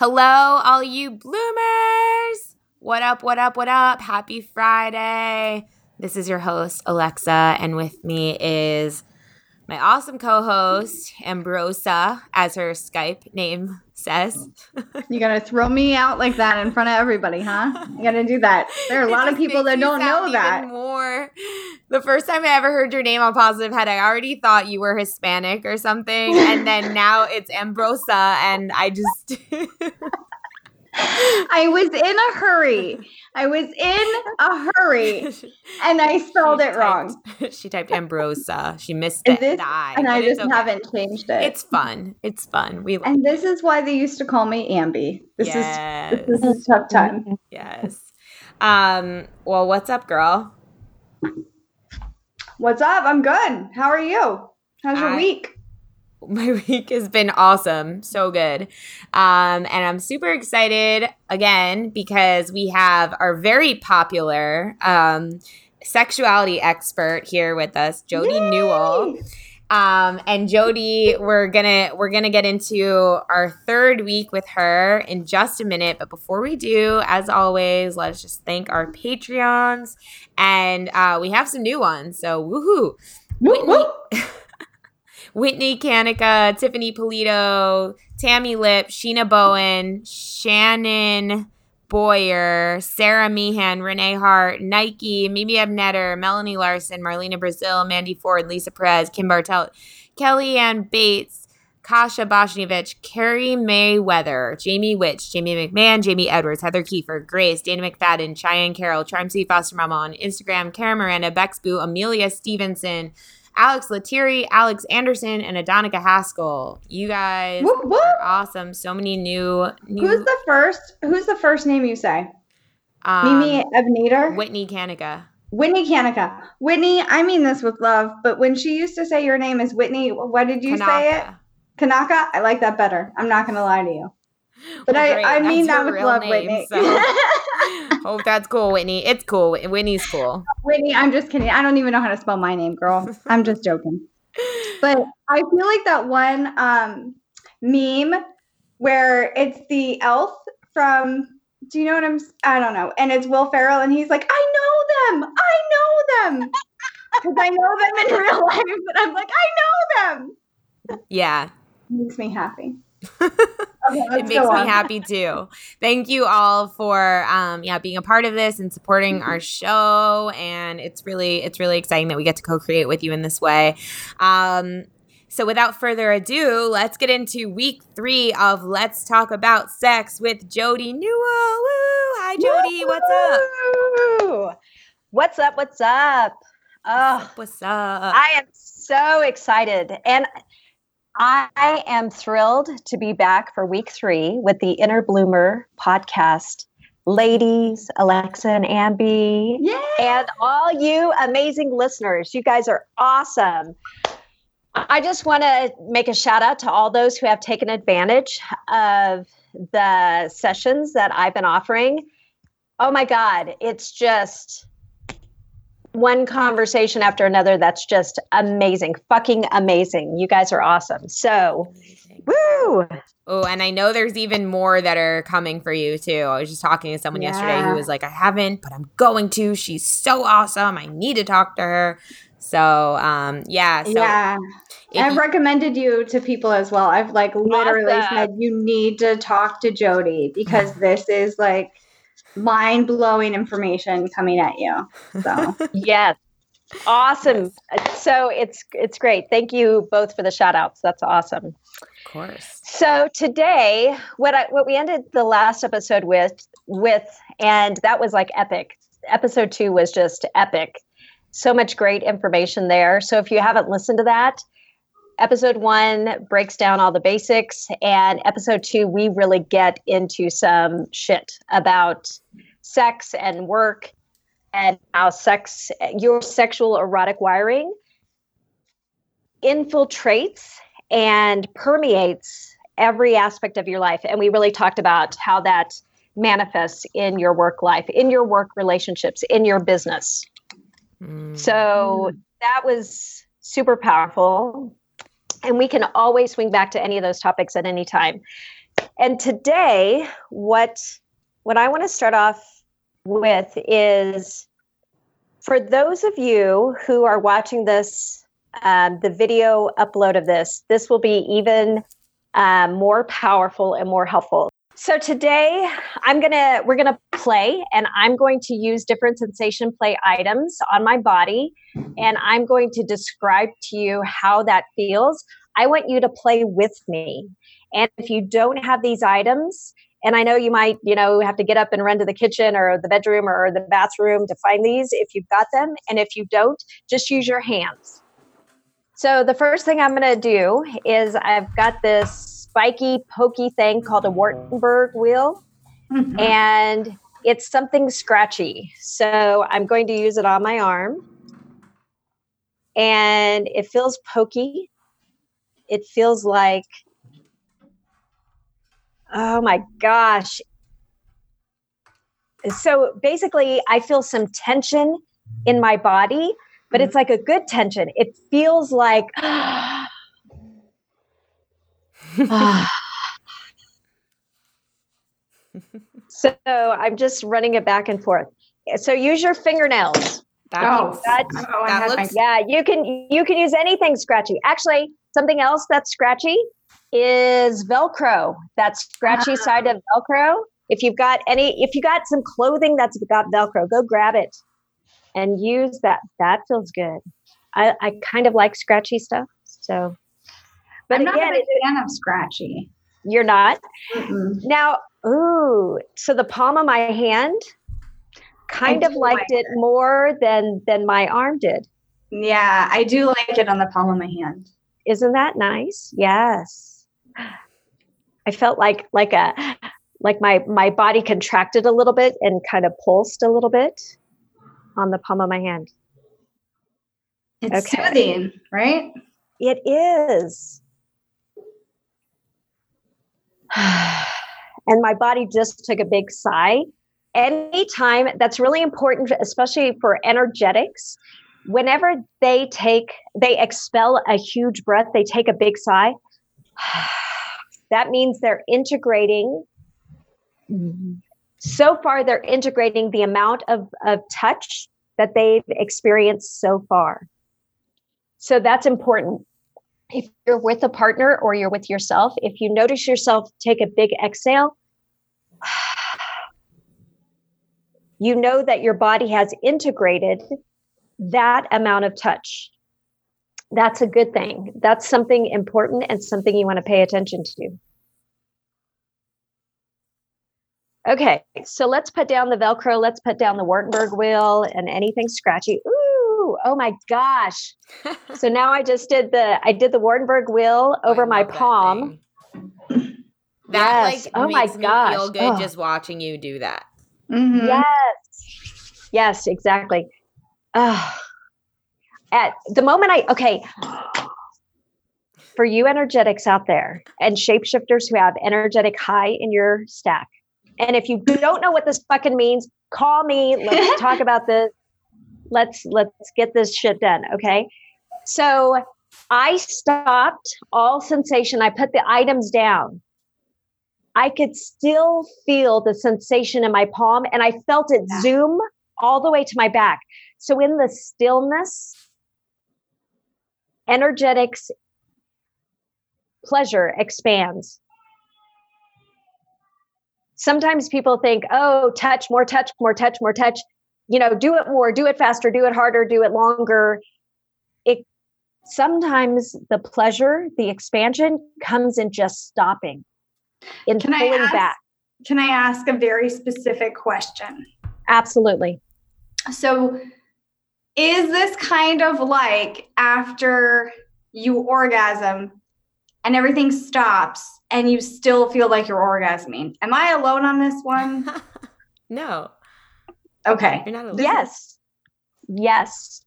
Hello, all you bloomers! What up, what up, what up? Happy Friday. This is your host, Alexa, and with me is my awesome co host, Ambrosa, as her Skype name says. you gotta throw me out like that in front of everybody, huh? You gotta do that. There are a lot of people that don't know that. More. The first time I ever heard your name on Positive Head, I already thought you were Hispanic or something, and then now it's Ambrosa, and I just. I was in a hurry. I was in a hurry, and I spelled it wrong. She typed Ambrosa. She missed it. This, I, and I just okay. haven't changed it. It's fun. It's fun. We and this is why they used to call me Ambi. This yes. is this is a tough time. Yes. Um. Well, what's up, girl? What's up? I'm good. How are you? How's your I, week? my week has been awesome so good um, and i'm super excited again because we have our very popular um, sexuality expert here with us jody Yay! newell um, and jody we're gonna we're gonna get into our third week with her in just a minute. But before we do as always let's just thank our patreons. And uh, we have some new ones. So woohoo. Whitney, Whitney Kanika, Tiffany Polito, Tammy Lip, Sheena Bowen, Shannon Boyer, Sarah Meehan, Renee Hart, Nike, Mimi Ebnetter, Melanie Larson, Marlena Brazil, Mandy Ford, Lisa Perez, Kim Bartelt, Kelly Ann Bates, Kasha Boshnevich, Carrie Mayweather, Jamie Witch, Jamie McMahon, Jamie Edwards, Heather Kiefer, Grace, Dana McFadden, Cheyenne Carroll, Charm C. Foster Mama on Instagram, Karen Miranda, Bexboo, Amelia Stevenson, Alex Latieri, Alex Anderson, and Adonica Haskell. You guys whoop, whoop. are awesome. So many new, new. Who's the first? Who's the first name you say? Um, Mimi Ebnader? Whitney Kanika. Whitney Kanika. Whitney, I mean this with love, but when she used to say your name is Whitney, what did you Kanaka. say it? Kanaka? I like that better. I'm not going to lie to you. But well, I, I mean that with love, name, Whitney. So. oh, that's cool, Whitney. It's cool. Whitney's cool. Whitney, I'm just kidding. I don't even know how to spell my name, girl. I'm just joking. But I feel like that one um, meme where it's the elf from. Do you know what I'm? I don't know. And it's Will Ferrell, and he's like, "I know them. I know them." Because I know them in real life, but I'm like, I know them. Yeah, makes me happy. Okay, it makes me happy too. Thank you all for um yeah being a part of this and supporting our show and it's really it's really exciting that we get to co-create with you in this way. Um so without further ado, let's get into week 3 of Let's Talk About Sex with Jody Newell. Woo! Hi Jody, Woo! what's up? What's up? What's up? Oh, what's up? I am so excited. And I am thrilled to be back for week three with the Inner Bloomer podcast. Ladies, Alexa and Ambi, Yay! and all you amazing listeners. You guys are awesome. I just want to make a shout out to all those who have taken advantage of the sessions that I've been offering. Oh my God, it's just one conversation after another that's just amazing, fucking amazing. You guys are awesome. So, woo! Oh, and I know there's even more that are coming for you too. I was just talking to someone yeah. yesterday who was like, I haven't, but I'm going to. She's so awesome. I need to talk to her. So, um, yeah. So yeah. I've you, recommended you to people as well. I've like literally awesome. said, you need to talk to Jody because this is like, mind blowing information coming at you. So yes. Awesome. So it's it's great. Thank you both for the shout outs. That's awesome. Of course. So today, what I what we ended the last episode with with, and that was like epic. Episode two was just epic. So much great information there. So if you haven't listened to that, episode one breaks down all the basics, and episode two, we really get into some shit about sex and work and how sex, your sexual erotic wiring infiltrates and permeates every aspect of your life. And we really talked about how that manifests in your work life, in your work relationships, in your business. Mm. So that was super powerful. And we can always swing back to any of those topics at any time. And today, what what I want to start off with is for those of you who are watching this, um, the video upload of this, this will be even um, more powerful and more helpful. So today I'm gonna we're gonna play and I'm going to use different sensation play items on my body and I'm going to describe to you how that feels. I want you to play with me. And if you don't have these items, and I know you might, you know, have to get up and run to the kitchen or the bedroom or the bathroom to find these if you've got them. And if you don't, just use your hands. So the first thing I'm going to do is I've got this spiky, pokey thing called a Wartenberg wheel. Mm-hmm. And it's something scratchy. So I'm going to use it on my arm. And it feels pokey. It feels like Oh my gosh. So basically, I feel some tension in my body, but it's like a good tension. It feels like, so I'm just running it back and forth. So use your fingernails. That, oh, that, oh, that looks, yeah, you can you can use anything scratchy. Actually, something else that's scratchy is Velcro. That scratchy uh-huh. side of Velcro. If you've got any, if you got some clothing that's got Velcro, go grab it and use that. That feels good. I, I kind of like scratchy stuff. So, but I'm again, not a fan of scratchy. You're not Mm-mm. now. Ooh, so the palm of my hand kind of liked like it, it more than than my arm did. Yeah, I do like it on the palm of my hand. Isn't that nice? Yes. I felt like like a like my my body contracted a little bit and kind of pulsed a little bit on the palm of my hand. It's okay. soothing, right? It is. and my body just took a big sigh. Anytime that's really important, especially for energetics, whenever they take, they expel a huge breath, they take a big sigh. That means they're integrating. So far, they're integrating the amount of, of touch that they've experienced so far. So that's important. If you're with a partner or you're with yourself, if you notice yourself take a big exhale, you know that your body has integrated that amount of touch that's a good thing. That's something important and something you want to pay attention to. Okay, so let's put down the Velcro. Let's put down the Wartenberg wheel and anything scratchy. Ooh, oh my gosh. so now I just did the I did the Wartenberg wheel over my palm. That, yes. like oh makes my gosh. me feel good oh. just watching you do that. Mm-hmm. Yes. Yes, exactly. Oh, at the moment I okay for you energetics out there and shapeshifters who have energetic high in your stack. And if you don't know what this fucking means, call me. Let's talk about this. Let's let's get this shit done. Okay. So I stopped all sensation. I put the items down. I could still feel the sensation in my palm and I felt it yeah. zoom all the way to my back. So in the stillness, energetics pleasure expands. sometimes people think, oh, touch, more touch, more touch, more touch. You know, do it more, do it faster, do it harder, do it longer. It sometimes the pleasure, the expansion comes in just stopping, in Can pulling ask- back. Can I ask a very specific question? Absolutely. So, is this kind of like after you orgasm and everything stops and you still feel like you're orgasming? Am I alone on this one? no, Okay. you're not alone. Yes. Yes.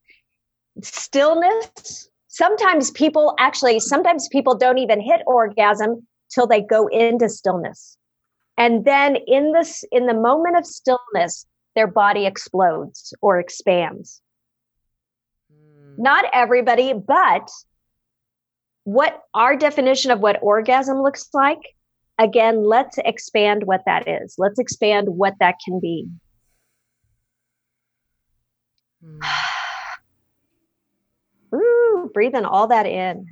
Stillness. Sometimes people actually, sometimes people don't even hit orgasm till they go into stillness. And then in this, in the moment of stillness, their body explodes or expands. Mm. Not everybody, but what our definition of what orgasm looks like, again, let's expand what that is. Let's expand what that can be. Mm. Ooh, breathing all that in.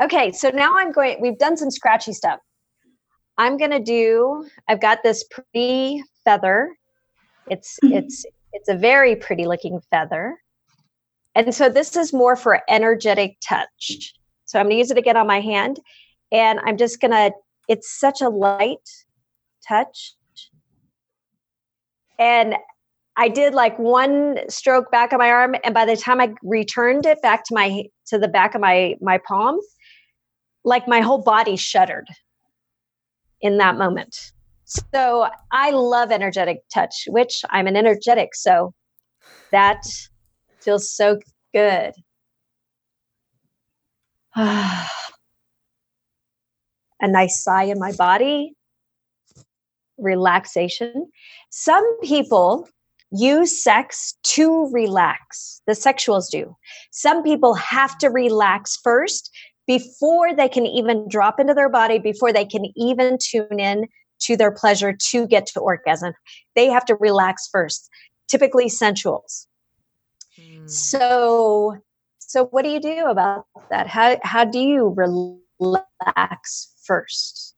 Okay, so now I'm going, we've done some scratchy stuff. I'm gonna do, I've got this pretty feather. It's it's it's a very pretty looking feather. And so this is more for energetic touch. So I'm gonna use it again on my hand. And I'm just gonna, it's such a light touch. And I did like one stroke back of my arm, and by the time I returned it back to my to the back of my my palm, like my whole body shuddered in that moment. So I love energetic touch, which I'm an energetic, so that feels so good. A nice sigh in my body, relaxation. Some people use sex to relax. The sexuals do. Some people have to relax first before they can even drop into their body, before they can even tune in to their pleasure to get to orgasm. They have to relax first, typically sensuals. Mm. So, so what do you do about that? How how do you relax first?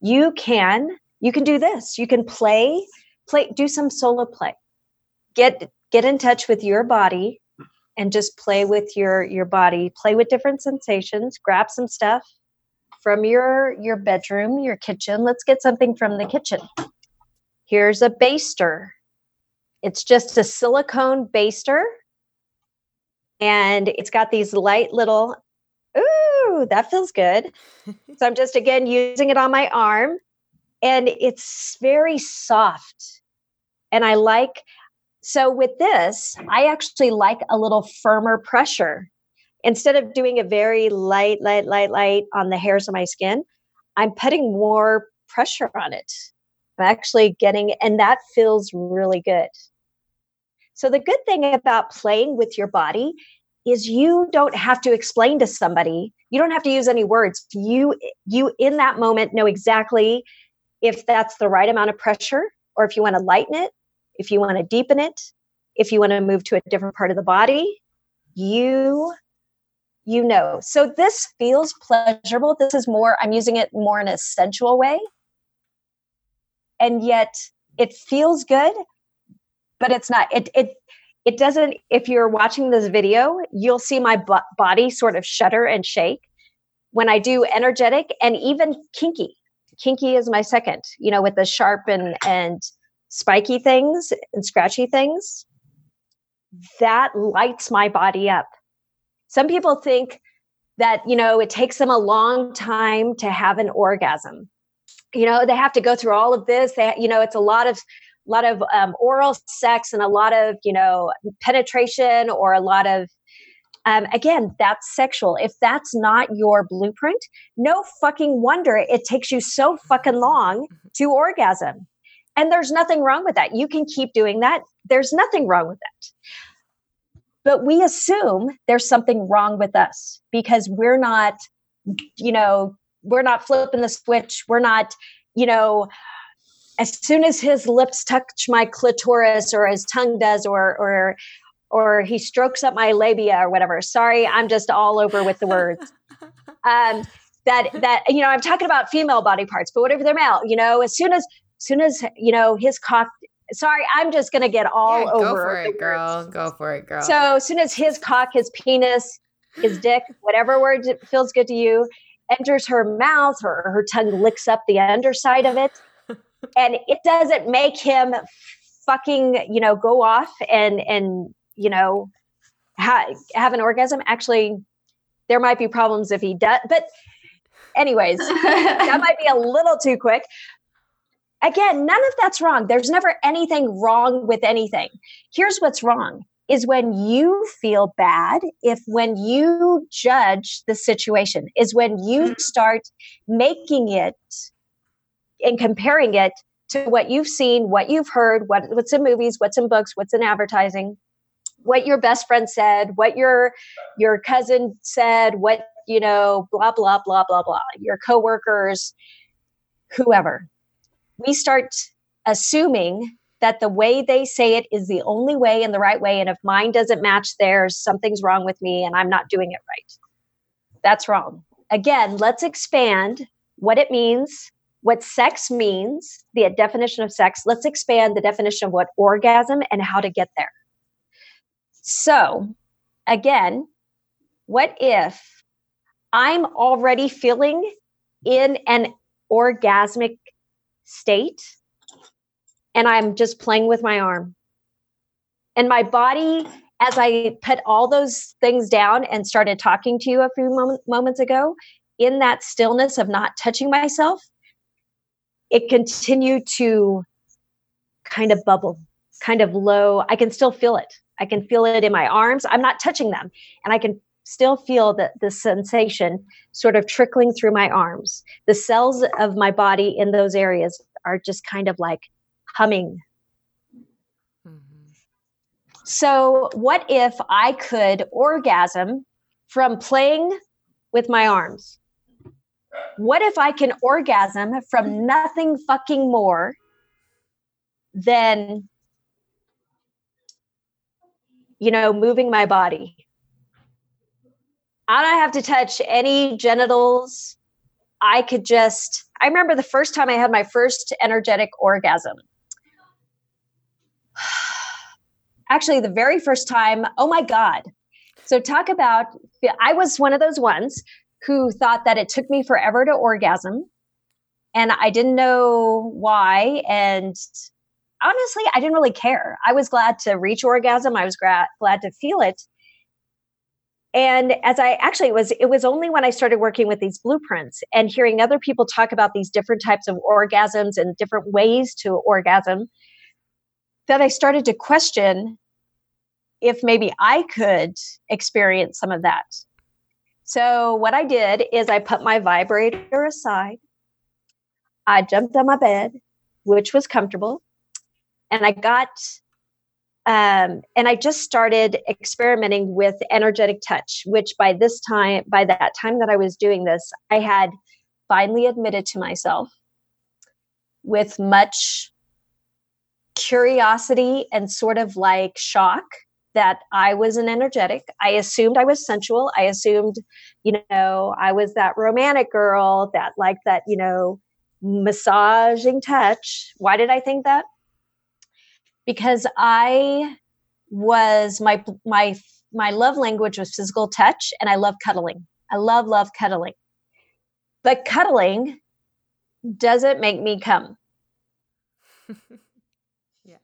You can you can do this. You can play play do some solo play. Get get in touch with your body and just play with your your body. Play with different sensations. Grab some stuff from your your bedroom, your kitchen. Let's get something from the kitchen. Here's a baster. It's just a silicone baster and it's got these light little ooh that feels good so i'm just again using it on my arm and it's very soft and i like so with this i actually like a little firmer pressure instead of doing a very light light light light on the hairs of my skin i'm putting more pressure on it i'm actually getting and that feels really good so the good thing about playing with your body is you don't have to explain to somebody. You don't have to use any words. You you in that moment know exactly if that's the right amount of pressure or if you want to lighten it, if you want to deepen it, if you want to move to a different part of the body. You you know. So this feels pleasurable. This is more I'm using it more in a sensual way. And yet it feels good, but it's not it it it doesn't if you're watching this video you'll see my b- body sort of shudder and shake when i do energetic and even kinky kinky is my second you know with the sharp and and spiky things and scratchy things that lights my body up. Some people think that you know it takes them a long time to have an orgasm. You know they have to go through all of this. They you know it's a lot of a lot of um, oral sex and a lot of you know penetration or a lot of um, again that's sexual. If that's not your blueprint no fucking wonder it takes you so fucking long to orgasm and there's nothing wrong with that. You can keep doing that. There's nothing wrong with that. But we assume there's something wrong with us because we're not you know we're not flipping the switch. We're not you know as soon as his lips touch my clitoris or his tongue does or or or he strokes up my labia or whatever. Sorry i'm just all over with the words. Um that that you know i'm talking about female body parts but whatever they're male? You know as soon as soon as you know his cock sorry i'm just gonna get all Yeah, over Go for it, girl. Go for it, girl. so as soon as his cock his penis his dick whatever word feels good to you enters her mouth her, her tongue licks up the underside of it and it doesn't make him fucking you know go off and and you know ha- have an orgasm actually there might be problems if he does but anyways that might be a little too quick. Again, none of that's wrong. There's never anything wrong with anything. Here's what's wrong is when you feel bad, if when you judge the situation, is when you mm-hmm. start making it and comparing it to what you've seen, what you've heard, what, what's in movies, what's in books, what's in advertising, what your best friend said, what your your cousin said, what you know, blah blah blah blah blah, your coworkers, whoever. We start assuming that the way they say it is the only way and the right way and if mine doesn't match theirs, something's wrong with me and I'm not doing it right. That's wrong. Again, let's expand what it means, what sex means, the definition of sex. Let's expand the definition of what orgasm and how to get there. So, again, what if I'm already feeling in an orgasmic state and I'm just playing with my arm? And my body, as I put all those things down and started talking to you a few moment, moments ago, in that stillness of not touching myself, it continued to kind of bubble, kind of low. I can still feel it. I can feel it in my arms. I'm not touching them. And I can still feel that the sensation sort of trickling through my arms. The cells of my body in those areas are just kind of like humming. Mhm. So, what if I could orgasm from playing with my arms? What if I can orgasm from nothing fucking more than you know, moving my body. I don't have to touch any genitals. I could just, I remember the first time I had my first energetic orgasm. Actually, the very first time, oh my God. So, talk about, I was one of those ones who thought that it took me forever to orgasm. And I didn't know why. And honestly, I didn't really care. I was glad to reach orgasm. I was gra- glad to feel it. And as I actually it was, it was only when I started working with these blueprints and hearing other people talk about these different types of orgasms and different ways to orgasm that I started to question if maybe I could experience some of that. So what I did is I put my vibrator aside. I jumped on my bed, which was comfortable and I got um, and I just started experimenting with energetic touch, which by this time, by that time that I was doing this, I had finally admitted to myself with much curiosity and sort of like shock that I was an energetic. I assumed I was sensual. I assumed, you know, I was that romantic girl that like that, you know, massaging touch. Why did I think that? Because I was my my my love language was physical touch and I love cuddling. I love love cuddling. But cuddling doesn't make me come. Yeah.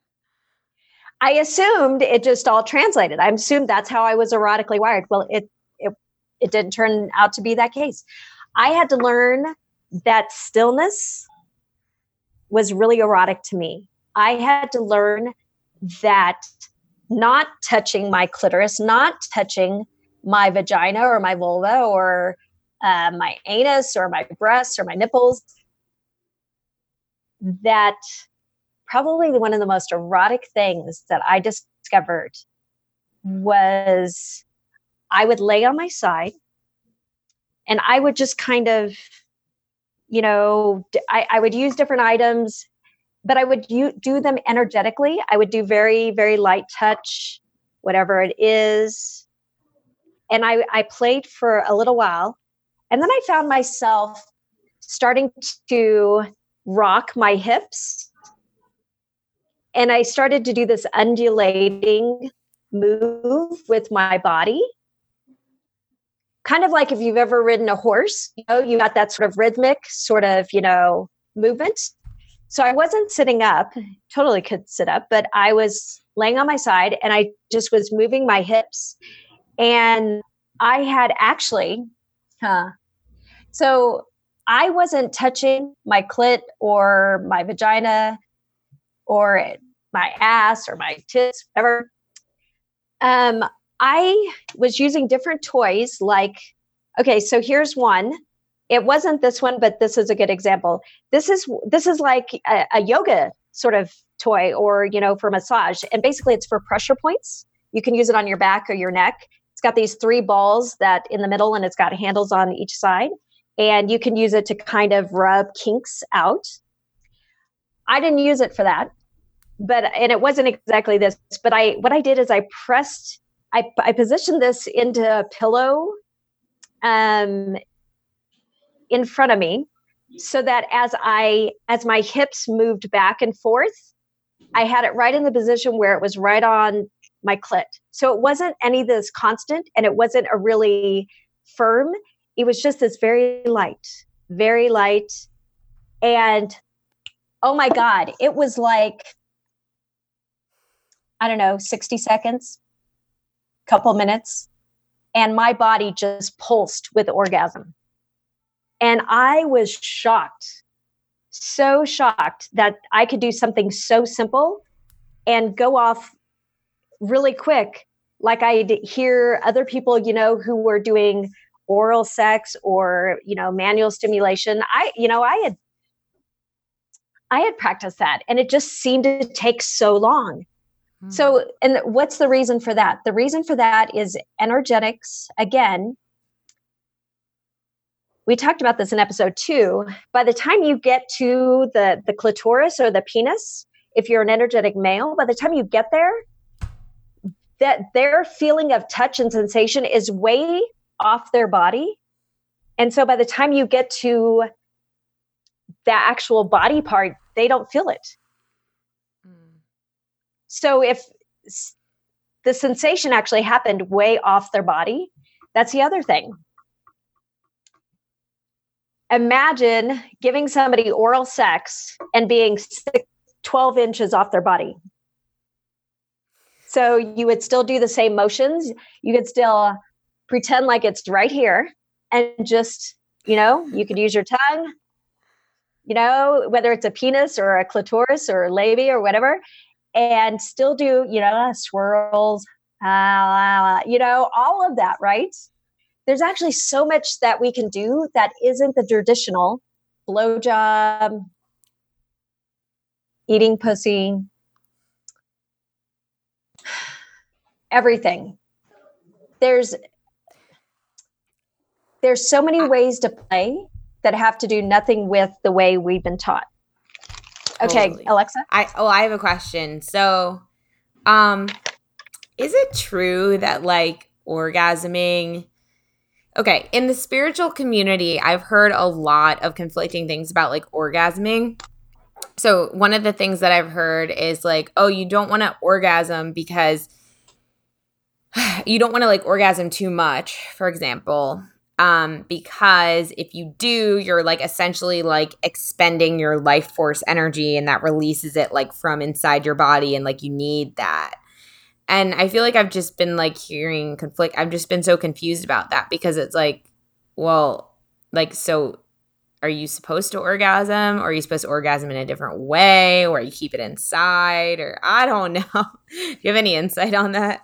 I assumed it just all translated. I assumed that's how I was erotically wired. Well, it it it didn't turn out to be that case. I had to learn that stillness was really erotic to me. I had to learn that not touching my clitoris, not touching my vagina or my vulva or uh, my anus or my breasts or my nipples, that probably one of the most erotic things that I discovered was I would lay on my side and I would just kind of, you know, I would use different items but I would u- do them energetically. I would do very, very light touch, whatever it is. And I, I played for a little while. And then I found myself starting to rock my hips. And I started to do this undulating move with my body. Kind of like if you've ever ridden a horse, you know, you got that sort of rhythmic sort of, you know, movement. So I wasn't sitting up, totally could sit up, but I was laying on my side and I just was moving my hips. And I had actually, huh, so I wasn't touching my clit or my vagina or my ass or my tits, whatever. Um, I was using different toys like, okay, so here's one. It wasn't this one, but this is a good example. This is this is like a, a yoga sort of toy or you know for massage and basically it's for pressure points you can use it on your back or your neck it's got these three balls that in the middle and it's got handles on each side and you can use it to kind of rub kinks out. I didn't use it for that, but and it wasn't exactly this. But I what I did is I pressed, I I positioned this into a pillow, um, in front of me, so that as I as my hips moved back and forth, I had it right in the position where it was right on my clit. So it wasn't any of this constant, and it wasn't a really firm it was just this very light, very light. And oh my God, it was like, I don't know, 60 seconds, couple minutes. And my body just pulsed with orgasm. And I was shocked, so shocked that I could do something so simple and go off really quick. Like I'd hear other people, you know, who were doing oral sex or you know manual stimulation i you know i had i had practiced that and it just seemed to take so long mm. so and what's the reason for that the reason for that is energetics again we talked about this in episode two by the time you get to the the clitoris or the penis if you're an energetic male by the time you get there that their feeling of touch and sensation is way off their body. And so by the time you get to the actual body part, they don't feel it. Mm. So if the sensation actually happened way off their body, that's the other thing. Imagine giving somebody oral sex and being 12 inches off their body. So you would still do the same motions. You could still pretend like it's right here and just, you know, you could use your tongue, you know, whether it's a penis or a clitoris or a labia or whatever, and still do, you know, swirls, uh, you know, all of that, right? There's actually so much that we can do that isn't the traditional blowjob, eating pussy, everything. There's there's so many ways to play that have to do nothing with the way we've been taught. Okay, totally. Alexa. I oh, I have a question. So, um is it true that like orgasming Okay, in the spiritual community, I've heard a lot of conflicting things about like orgasming. So, one of the things that I've heard is like, oh, you don't want to orgasm because you don't want to like orgasm too much, for example um because if you do you're like essentially like expending your life force energy and that releases it like from inside your body and like you need that and i feel like i've just been like hearing conflict i've just been so confused about that because it's like well like so are you supposed to orgasm? Or are you supposed to orgasm in a different way? Or you keep it inside? Or i don't know. Do you have any insight on that?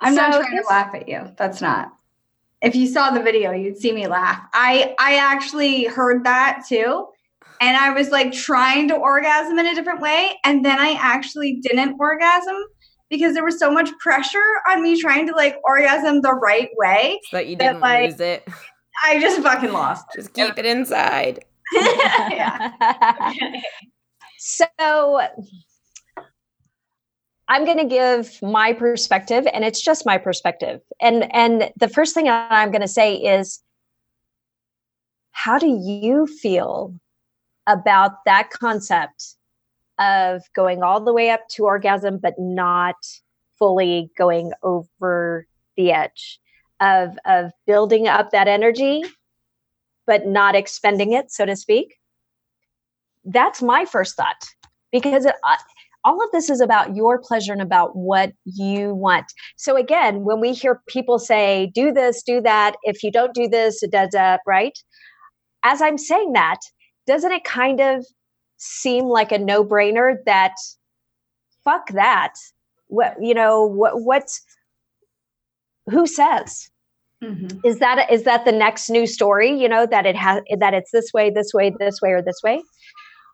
I'm so not trying to laugh at you. That's not. If you saw the video, you'd see me laugh. I I actually heard that too. And I was like trying to orgasm in a different way. And then I actually didn't orgasm because there was so much pressure on me trying to like orgasm the right way. So that you didn't that, like, lose it. I just fucking lost. Just keep it inside. so I'm going to give my perspective and it's just my perspective. And and the first thing I'm going to say is how do you feel about that concept of going all the way up to orgasm, but not fully going over the edge of of building up that energy but not expending it so to speak. That's my first thought because it, uh, all of this is about your pleasure and about what you want. So again when we hear people say do this do that. If you don't do this it does right? As i'm saying that doesn't it kind of seem like a no-brainer that fuck that. What you know what what's who says? Mm-hmm. is that is that the next new story you know that it has that it's this way this way this way or this way?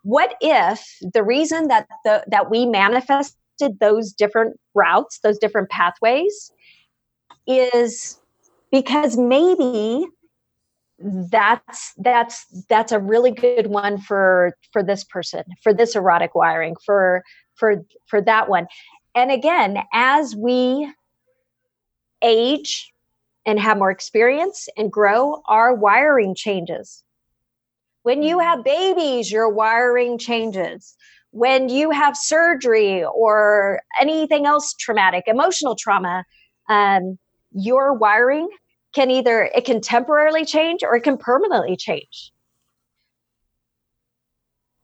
What if the reason that the that we manifested those different routes those different pathways is because maybe that's that's that's a really good one for for this person for this erotic wiring for for for that one and again as we age and have more experience and grow, our wiring changes. When you have babies, your wiring changes. When you have surgery or anything else traumatic, emotional trauma, um, your wiring can either it can temporarily change or it can permanently change.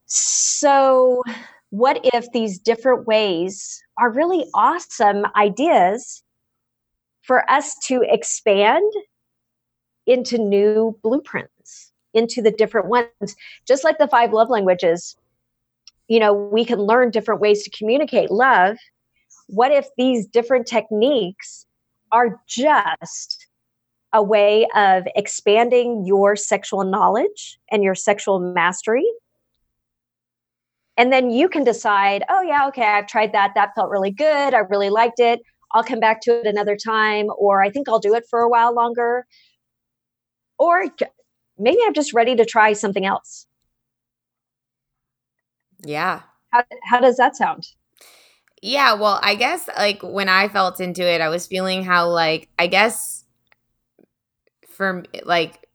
So, what if these different ways are really awesome ideas for us to expand into new blueprints, into the different ones. Just like the five love languages, you know, we can learn different ways to communicate love. What if these different techniques are just a way of expanding your sexual knowledge and your sexual mastery? And then you can decide, oh, yeah, okay, I've tried that. That felt really good. I really liked it. I'll come back to it another time, or I think I'll do it for a while longer. Or maybe I'm just ready to try something else. Yeah. How, how does that sound? Yeah, well, I guess like when I felt into it, I was feeling how like I guess for like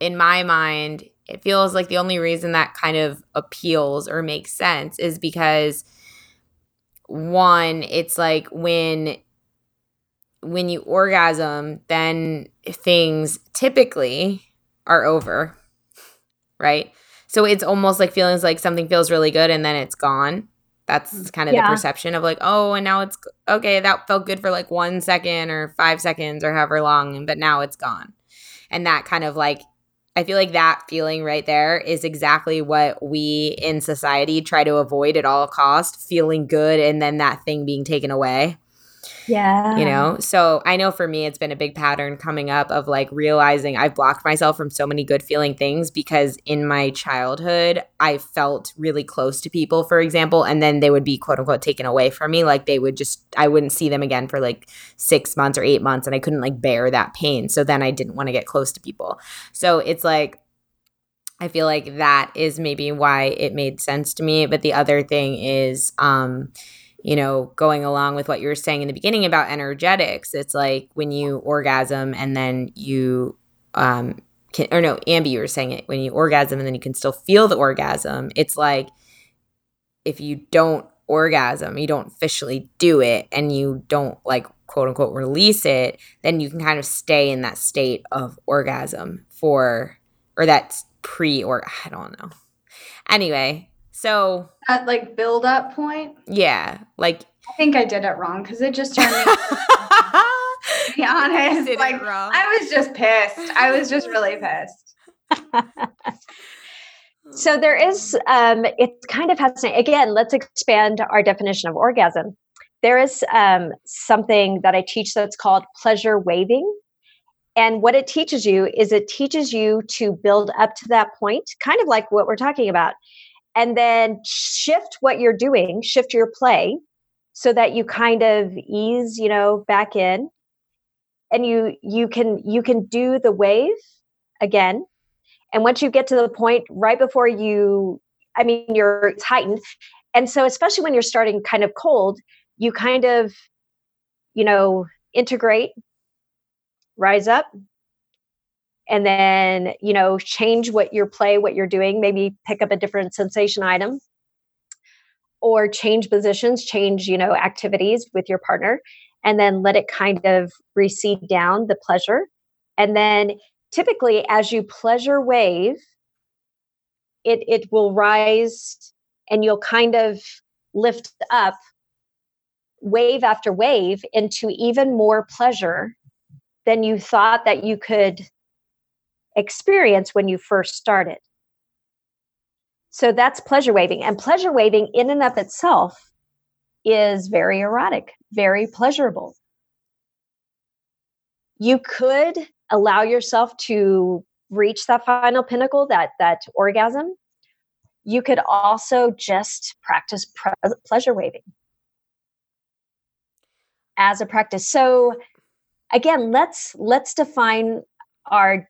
in my mind, it feels like the only reason that kind of appeals or makes sense is because one, it's like when when you orgasm, then things typically are over, right? So it's almost like feelings like something feels really good and then it's gone. That's mm, kind of yeah. the perception of like, oh, and now it's okay. That felt good for like one second or five seconds or however long, but now it's gone. And that kind of like, I feel like that feeling right there is exactly what we in society try to avoid at all cost feeling good and then that thing being taken away. Yeah. You know, so I know for me, it's been a big pattern coming up of like realizing I've blocked myself from so many good feeling things because in my childhood, I felt really close to people, for example, and then they would be quote unquote taken away from me. Like they would just, I wouldn't see them again for like six months or eight months and I couldn't like bear that pain. So then I didn't want to get close to people. So it's like, I feel like that is maybe why it made sense to me. But the other thing is, um, you know, going along with what you were saying in the beginning about energetics, it's like when you orgasm and then you, um, can, or no, Ambi, you were saying it when you orgasm and then you can still feel the orgasm. It's like if you don't orgasm, you don't officially do it, and you don't like quote unquote release it, then you can kind of stay in that state of orgasm for, or that pre or I don't know. Anyway, so at like build up point. Yeah, like I think I did it wrong because it just turned me. to be honest, like I was just pissed. I was just really pissed. so there is, um, it kind of fascinating. again, let's expand our definition of orgasm. There is um, something that I teach that's called pleasure waving. And what it teaches you is it teaches you to build up to that point, kind of like what we're talking about and then shift what you're doing, shift your play so that you kind of ease, you know, back in and you you can you can do the wave again. And once you get to the point right before you I mean you're heightened. And so especially when you're starting kind of cold, you kind of you know, integrate, rise up, and then you know change what your play what you're doing maybe pick up a different sensation item or change positions change you know activities with your partner and then let it kind of recede down the pleasure. And then typically as you pleasure wave it it will rise and you'll kind of lift up wave after wave into even more pleasure than you thought that you could experience when you first started. So that's pleasure waving. And pleasure waving, in and of itself, is very erotic, very pleasurable. You could allow yourself to reach that final pinnacle, that, that orgasm. You could also just practice pre- pleasure waving as a practice. So again, let's let's define our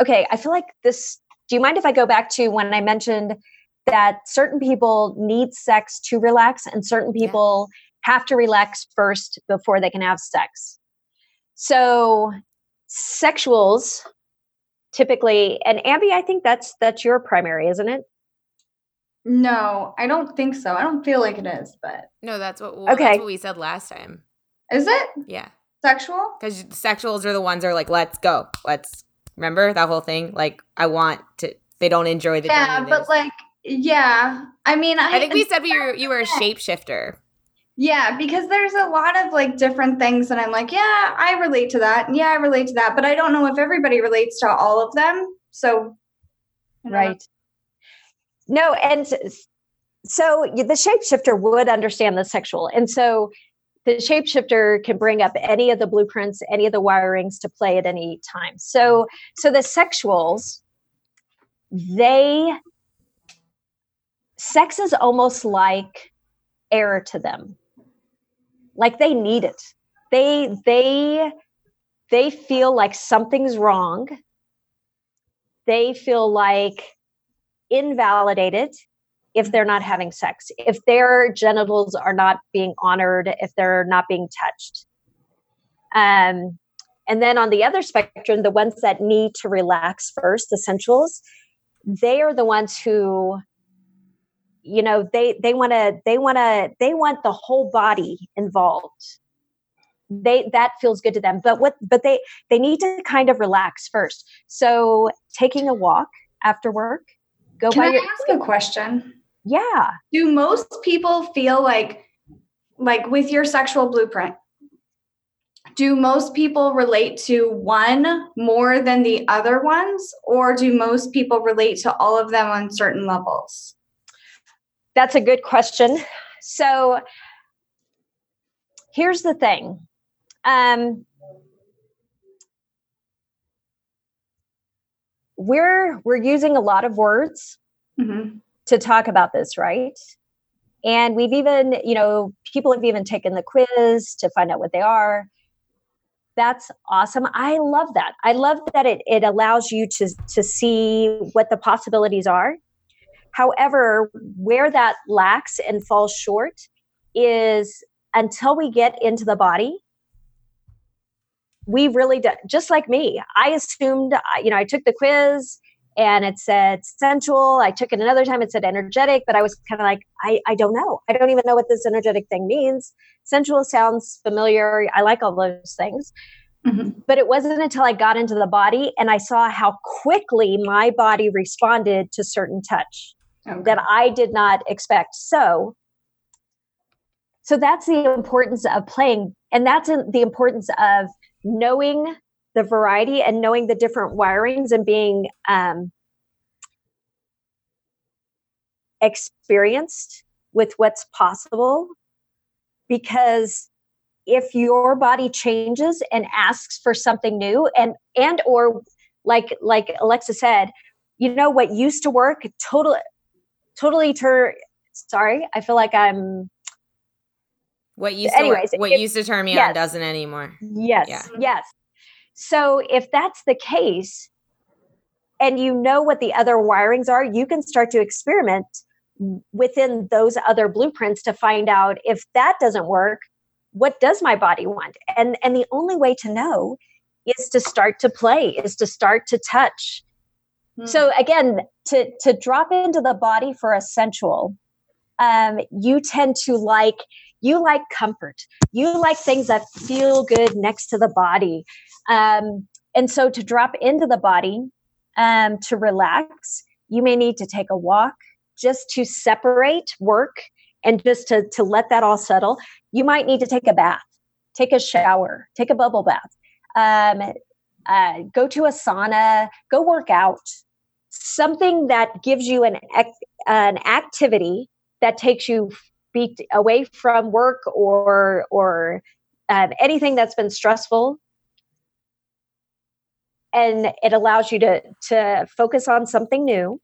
okay, I feel like this. Do you mind if I go back to when I mentioned that certain people need sex to relax and certain people yeah. have to relax first before they can have sex? So, sexuals typically, and Ambi, I think that's that's your primary, isn't it? No, I don't think so. I don't feel like it is, but no, that's what well, okay. that's what we said last time. Is it? Yeah. Sexual? Because sexuals are the ones that are like, let's go, let's Remember that whole thing? Like, I want to. They don't enjoy the. Yeah, but like, yeah. I mean, I, I think we said we were you were a shapeshifter. Yeah, because there's a lot of like different things that I'm like, yeah, I relate to that. Yeah, I relate to that, but I don't know if everybody relates to all of them. So, right. No, and so the shapeshifter would understand the sexual, and so the shapeshifter can bring up any of the blueprints any of the wirings to play at any time. So so the sexuals they sex is almost like air to them. Like they need it. They they they feel like something's wrong. They feel like invalidated if they're not having sex, if their genitals are not being honored, if they're not being touched. Um, and then on the other spectrum, the ones that need to relax first, the sensuals, they are the ones who, you know, they they want to they want to they want the whole body involved. They that feels good to them, but what but they they need to kind of relax first. So taking a walk after work, go Can by I your. Ask a question. Yeah. Do most people feel like like with your sexual blueprint? Do most people relate to one more than the other ones or do most people relate to all of them on certain levels? That's a good question. So here's the thing. Um, we're we're using a lot of words mm-hmm to talk about this, right? And we've even, you know, people have even taken the quiz to find out what they are. That's awesome. I love that. I love that it, it allows you to, to see what the possibilities are. However, where that lacks and falls short is until we get into the body, we really do, just like me. I assumed, you know, I took the quiz and it said sensual. I took it another time, it said energetic, but I was kind of like, I, I don't know. I don't even know what this energetic thing means. Sensual sounds familiar. I like all those things. Mm-hmm. But it wasn't until I got into the body and I saw how quickly my body responded to certain touch okay. that I did not expect. So, so that's the importance of playing, and that's the importance of knowing the variety and knowing the different wirings and being um, experienced with what's possible because if your body changes and asks for something new and and or like like alexa said you know what used to work totally totally turn sorry i feel like i'm what used to anyways work, what if, used to turn me yes. on doesn't anymore yes yeah. yes so if that's the case, and you know what the other wirings are, you can start to experiment within those other blueprints to find out if that doesn't work, what does my body want? And and the only way to know is to start to play, is to start to touch. Mm. So again, to to drop into the body for a sensual, um, you tend to like you like comfort. You like things that feel good next to the body. Um, and so to drop into the body, um, to relax, you may need to take a walk just to separate work and just to, to let that all settle. You might need to take a bath, take a shower, take a bubble bath, um, uh, go to a sauna, go work out. Something that gives you an, an activity that takes you be away from work or or um, anything that's been stressful and it allows you to to focus on something new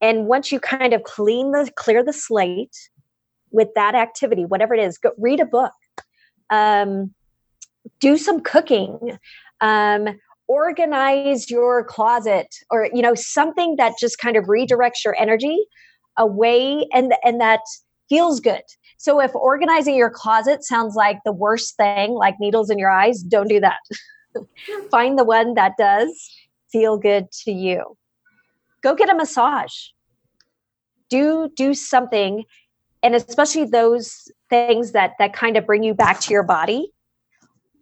and once you kind of clean the clear the slate with that activity whatever it is go read a book um, do some cooking um, organize your closet or you know something that just kind of redirects your energy away and and that feels good. So if organizing your closet sounds like the worst thing, like needles in your eyes, don't do that. Find the one that does feel good to you. Go get a massage. Do do something and especially those things that that kind of bring you back to your body.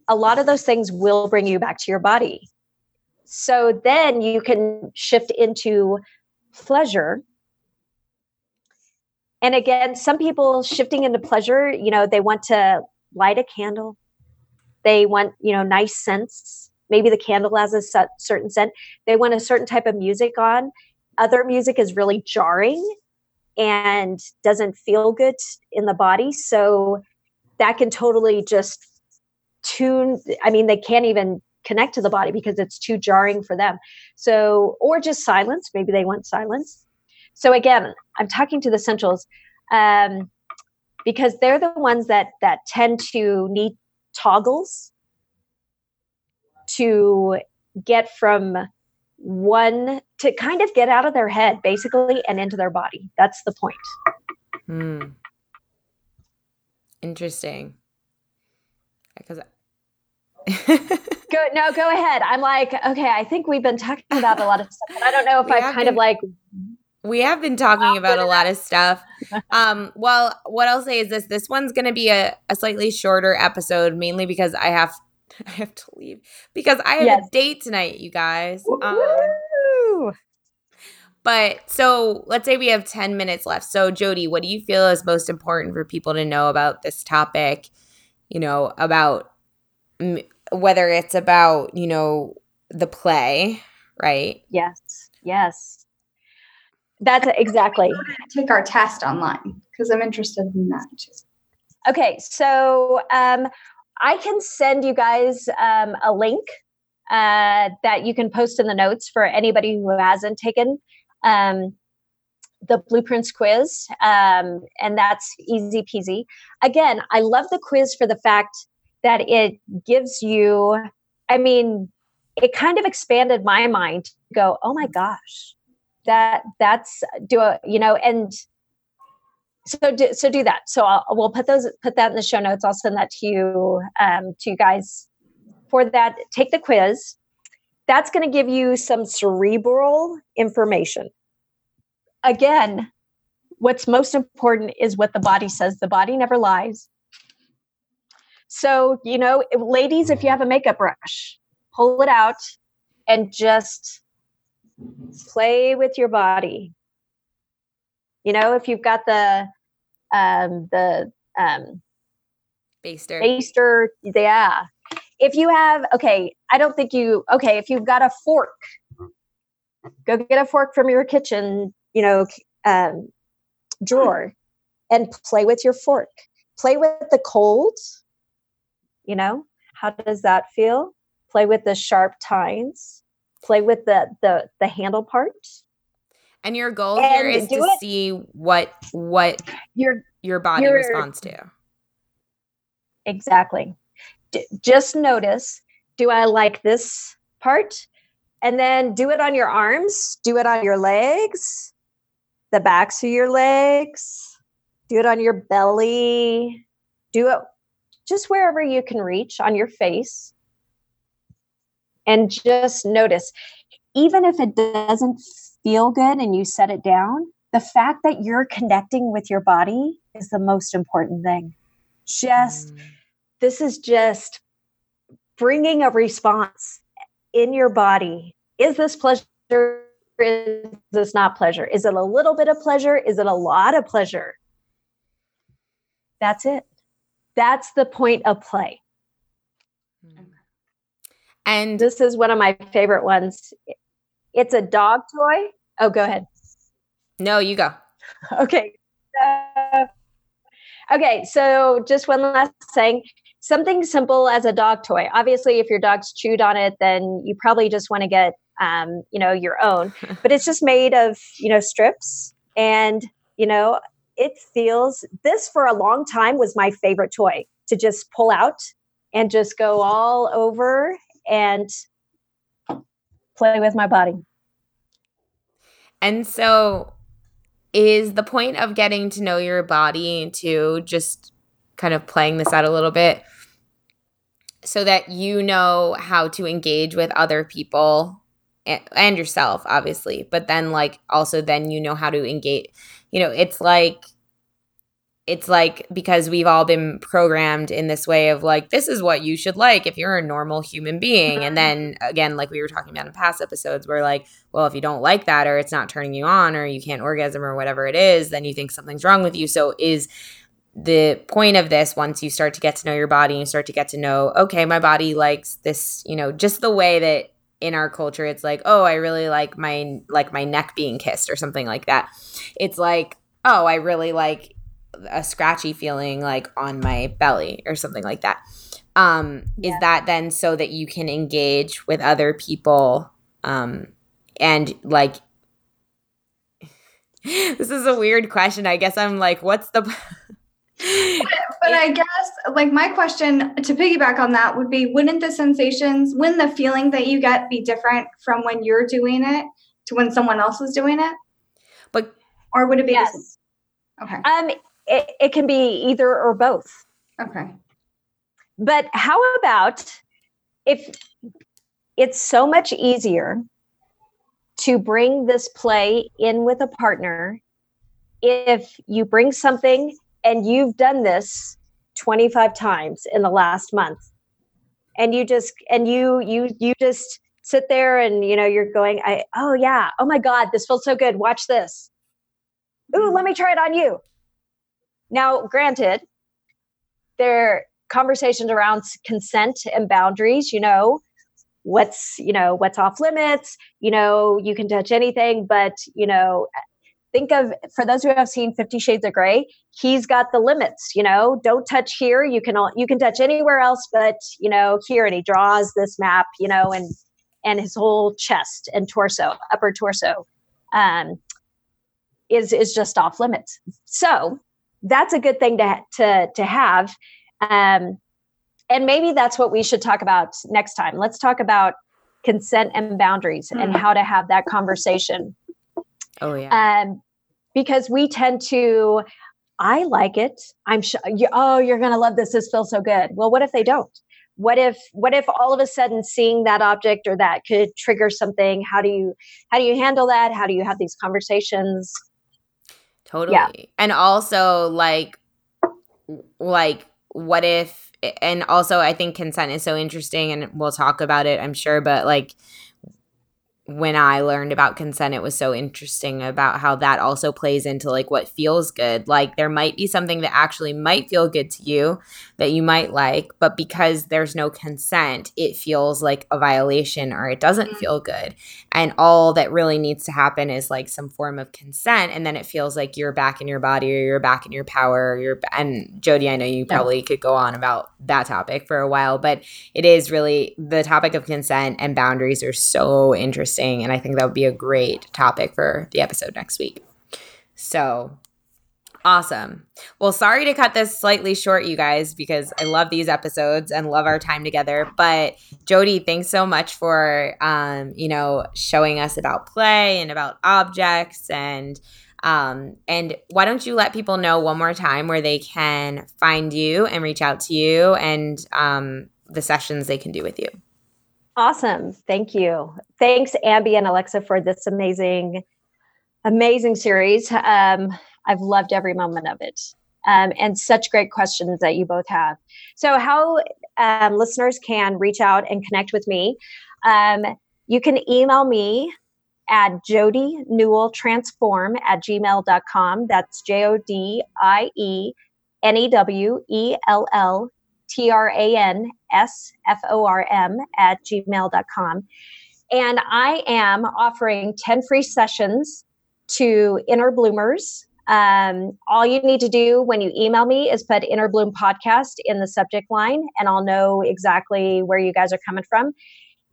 A lot of those things will bring you back to your body. So then you can shift into pleasure and again some people shifting into pleasure you know they want to light a candle they want you know nice scents maybe the candle has a certain scent they want a certain type of music on other music is really jarring and doesn't feel good in the body. So that can totally just tune i mean they can't even connect to the body because it's too jarring for them. So or just silence. Maybe they want silence. So again, I'm talking to the sensuals um, because they're the ones that that tend to need toggles to get from one to kind of get out of their head basically and into their body. That's the point. Hmm. Interesting. Because go no go ahead i'm like okay i think we've been talking about a lot of stuff but i don't know if i've kind been, of like we have been talking about a lot of stuff. Um, well, what I'll say is this: this one's going to be a, a slightly shorter episode, mainly because I have I have to leave because I have yes. a date tonight, you guys. Um, but so let's say we have 10 minutes left. So, Jodie, what do you feel is most important for people to know about this topic? You know, about whether it's about, you know, the play, right? Yes. Yes. That's exactly. Take our test online because I'm interested in that too. Okay, so um, I can send you guys um, a link uh, that you can post in the notes for anybody who hasn't taken um, the blueprints quiz, um, and that's easy peasy. Again, I love the quiz for the fact that it gives you. I mean, it kind of expanded my mind to go, oh my gosh, that that's do a you know and so do, so do that so I'll, we'll put those put that in the show notes i'll send that to you um, to you guys for that take the quiz. That's going to give you some cerebral information. Again what's most important is what the body says. The body never lies. So you know ladies if you have a makeup brush pull it out and just play with your body. You know if you've got the um the um baster. Baster yeah if you have okay i don't think you okay if you've got a fork go get a fork from your kitchen you know um, drawer and play with your fork. Play with the cold you know how does that feel? Play with the sharp tines. Play with the the the handle part. And your goal and here is to it. see what what your your body your, responds to. Exactly D- just notice do i like this part? And then do it on your arms do it on your legs the backs of your legs do it on your belly do it just wherever you can reach on your face. And just notice even if it doesn't feel good and you set it down the fact that you're connecting with your body is the most important thing. Just mm. This is just bringing a response in your body. Is this pleasure? Is this not pleasure? Is it a little bit of pleasure? Is it a lot of pleasure? That's it. That's the point of play. And this is one of my favorite ones. It's a dog toy. Oh go ahead. No you go. Okay. Uh, okay so just one last thing something simple as a dog toy. Obviously, if your dog's chewed on it, then you probably just want to get, um, you know, your own. But it's just made of, you know, strips, and you know, it feels. This for a long time was my favorite toy to just pull out and just go all over and play with my body. And so, is the point of getting to know your body to just kind of playing this out a little bit so that you know how to engage with other people and, and yourself obviously but then like also then you know how to engage you know it's like it's like because we've all been programmed in this way of like this is what you should like if you're a normal human being. And mm-hmm. then again like we were talking about in past episodes where like well if you don't like that or it's not turning you on or you can't orgasm or whatever it is then you think something's wrong with you. So is the point of this once you start to get to know your body and you start to get to know okay my body likes this you know just the way that in our culture it's like oh i really like my like my neck being kissed or something like that. It's like oh i really like a scratchy feeling like on my belly or something like that. Um yeah. is that then so that you can engage with other people um and like this is a weird question. I guess i'm like what's the but I guess, like, my question to piggyback on that would be wouldn't the sensations, wouldn't the feeling that you get be different from when you're doing it to when someone else is doing it? But, or would it be? Yes. Okay. Um, it, it can be either or both. Okay. But how about if it's so much easier to bring this play in with a partner if you bring something and you've done this 25 times in the last month. And you just and you you you just sit there and you know you're going i oh yeah. Oh my god this feels so good. Watch this. Ooh mm-hmm. let me try it on you. Now granted there are conversations around consent and boundaries you know what's you know what's off limits you know you can touch anything but you know think of for those who have seen 50 shades of Grey he's got the limits you know don't touch here. You can all you can touch anywhere else but you know here. And he draws this map you know and and his whole chest and torso upper torso um is is just off limits. So that's a good thing to to to have. Um and maybe that's what we should talk about next time. Let's talk about consent and boundaries mm. and how to have that conversation Oh yeah. Um, because we tend to, I like it. I'm sure. You, oh, you're gonna love this. This feels so good. Well, what if they don't? What if what if all of a sudden seeing that object or that could trigger something? How do you how do you handle that? How do you have these conversations? Totally. Yeah. And also like like what if and also I think consent is so interesting and we'll talk about it, I'm sure, but like when I learned about consent, it was so interesting about how that also plays into like what feels good. Like there might be something that actually might feel good to you that you might like, but because there's no consent, it feels like a violation or it doesn't mm-hmm. feel good. And all that really needs to happen is like some form of consent. And then it feels like you're back in your body or you're back in your power. Or you're, and Jodie, I know you probably could go on about that topic for a while, but it is really the topic of consent and boundaries are so interesting interesting. And I think that would be a great topic for the episode next week. So awesome. Well, sorry to cut this slightly short, you guys, because I love these episodes and love our time together. But Jodie, thanks so much for, um, you know, showing us about play and about objects and um, and why don't you let people know one more time where they can find you and reach out to you and um, the sessions they can do with you? Awesome. Thank you. Thanks, Ambi and Alexa, for this amazing, amazing series. Um, I've loved every moment of it. Um, and such great questions that you both have. So, how um, listeners can reach out and connect with me, um, you can email me at Jodie Newell Transform at gmail.com. That's J O D I E N E W E L L T R A N S F O R M at gmail.com. And I am offering 10 free sessions to inner bloomers. Um, all you need to do when you email me is put Inner Bloom Podcast in the subject line, and I'll know exactly where you guys are coming from.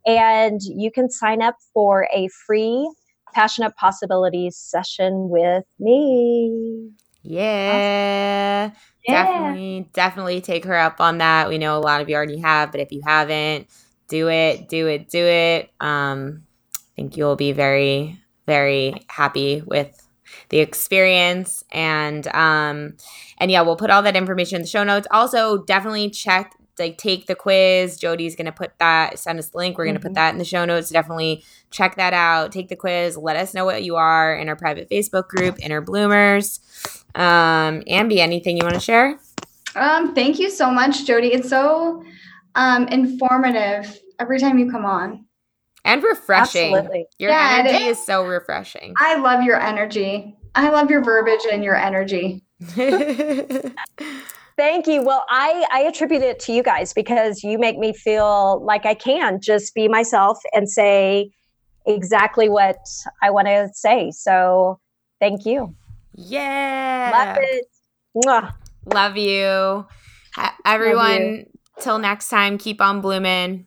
And you can sign up for a free Passionate Possibilities session with me. Yeah. Awesome. Definitely, definitely take her up on that. We know a lot of you already have, but if you haven't, do it, do it, do it. Um, I think you'll be very, very happy with the experience and um and yeah we'll put all that information in the show notes also definitely check like take the quiz. Jodie's gonna put that send us the link. We're gonna mm-hmm. put that in the show notes. Definitely check that out. Take the quiz. Let us know what you are in our private Facebook group, Inner Bloomers. Um, Ambi, anything you want to share? Um, thank you so much, Jodie. It's so um informative every time you come on. And refreshing. Absolutely. Your yeah, energy is so refreshing. I love your energy. I love your verbiage and your energy. Thank you. Well, I, I attribute it to you guys because you make me feel like I can just be myself and say exactly what I want to say. So thank you. Yeah. Love it. Mwah. Love you. Everyone, Love you. till next time, keep on blooming.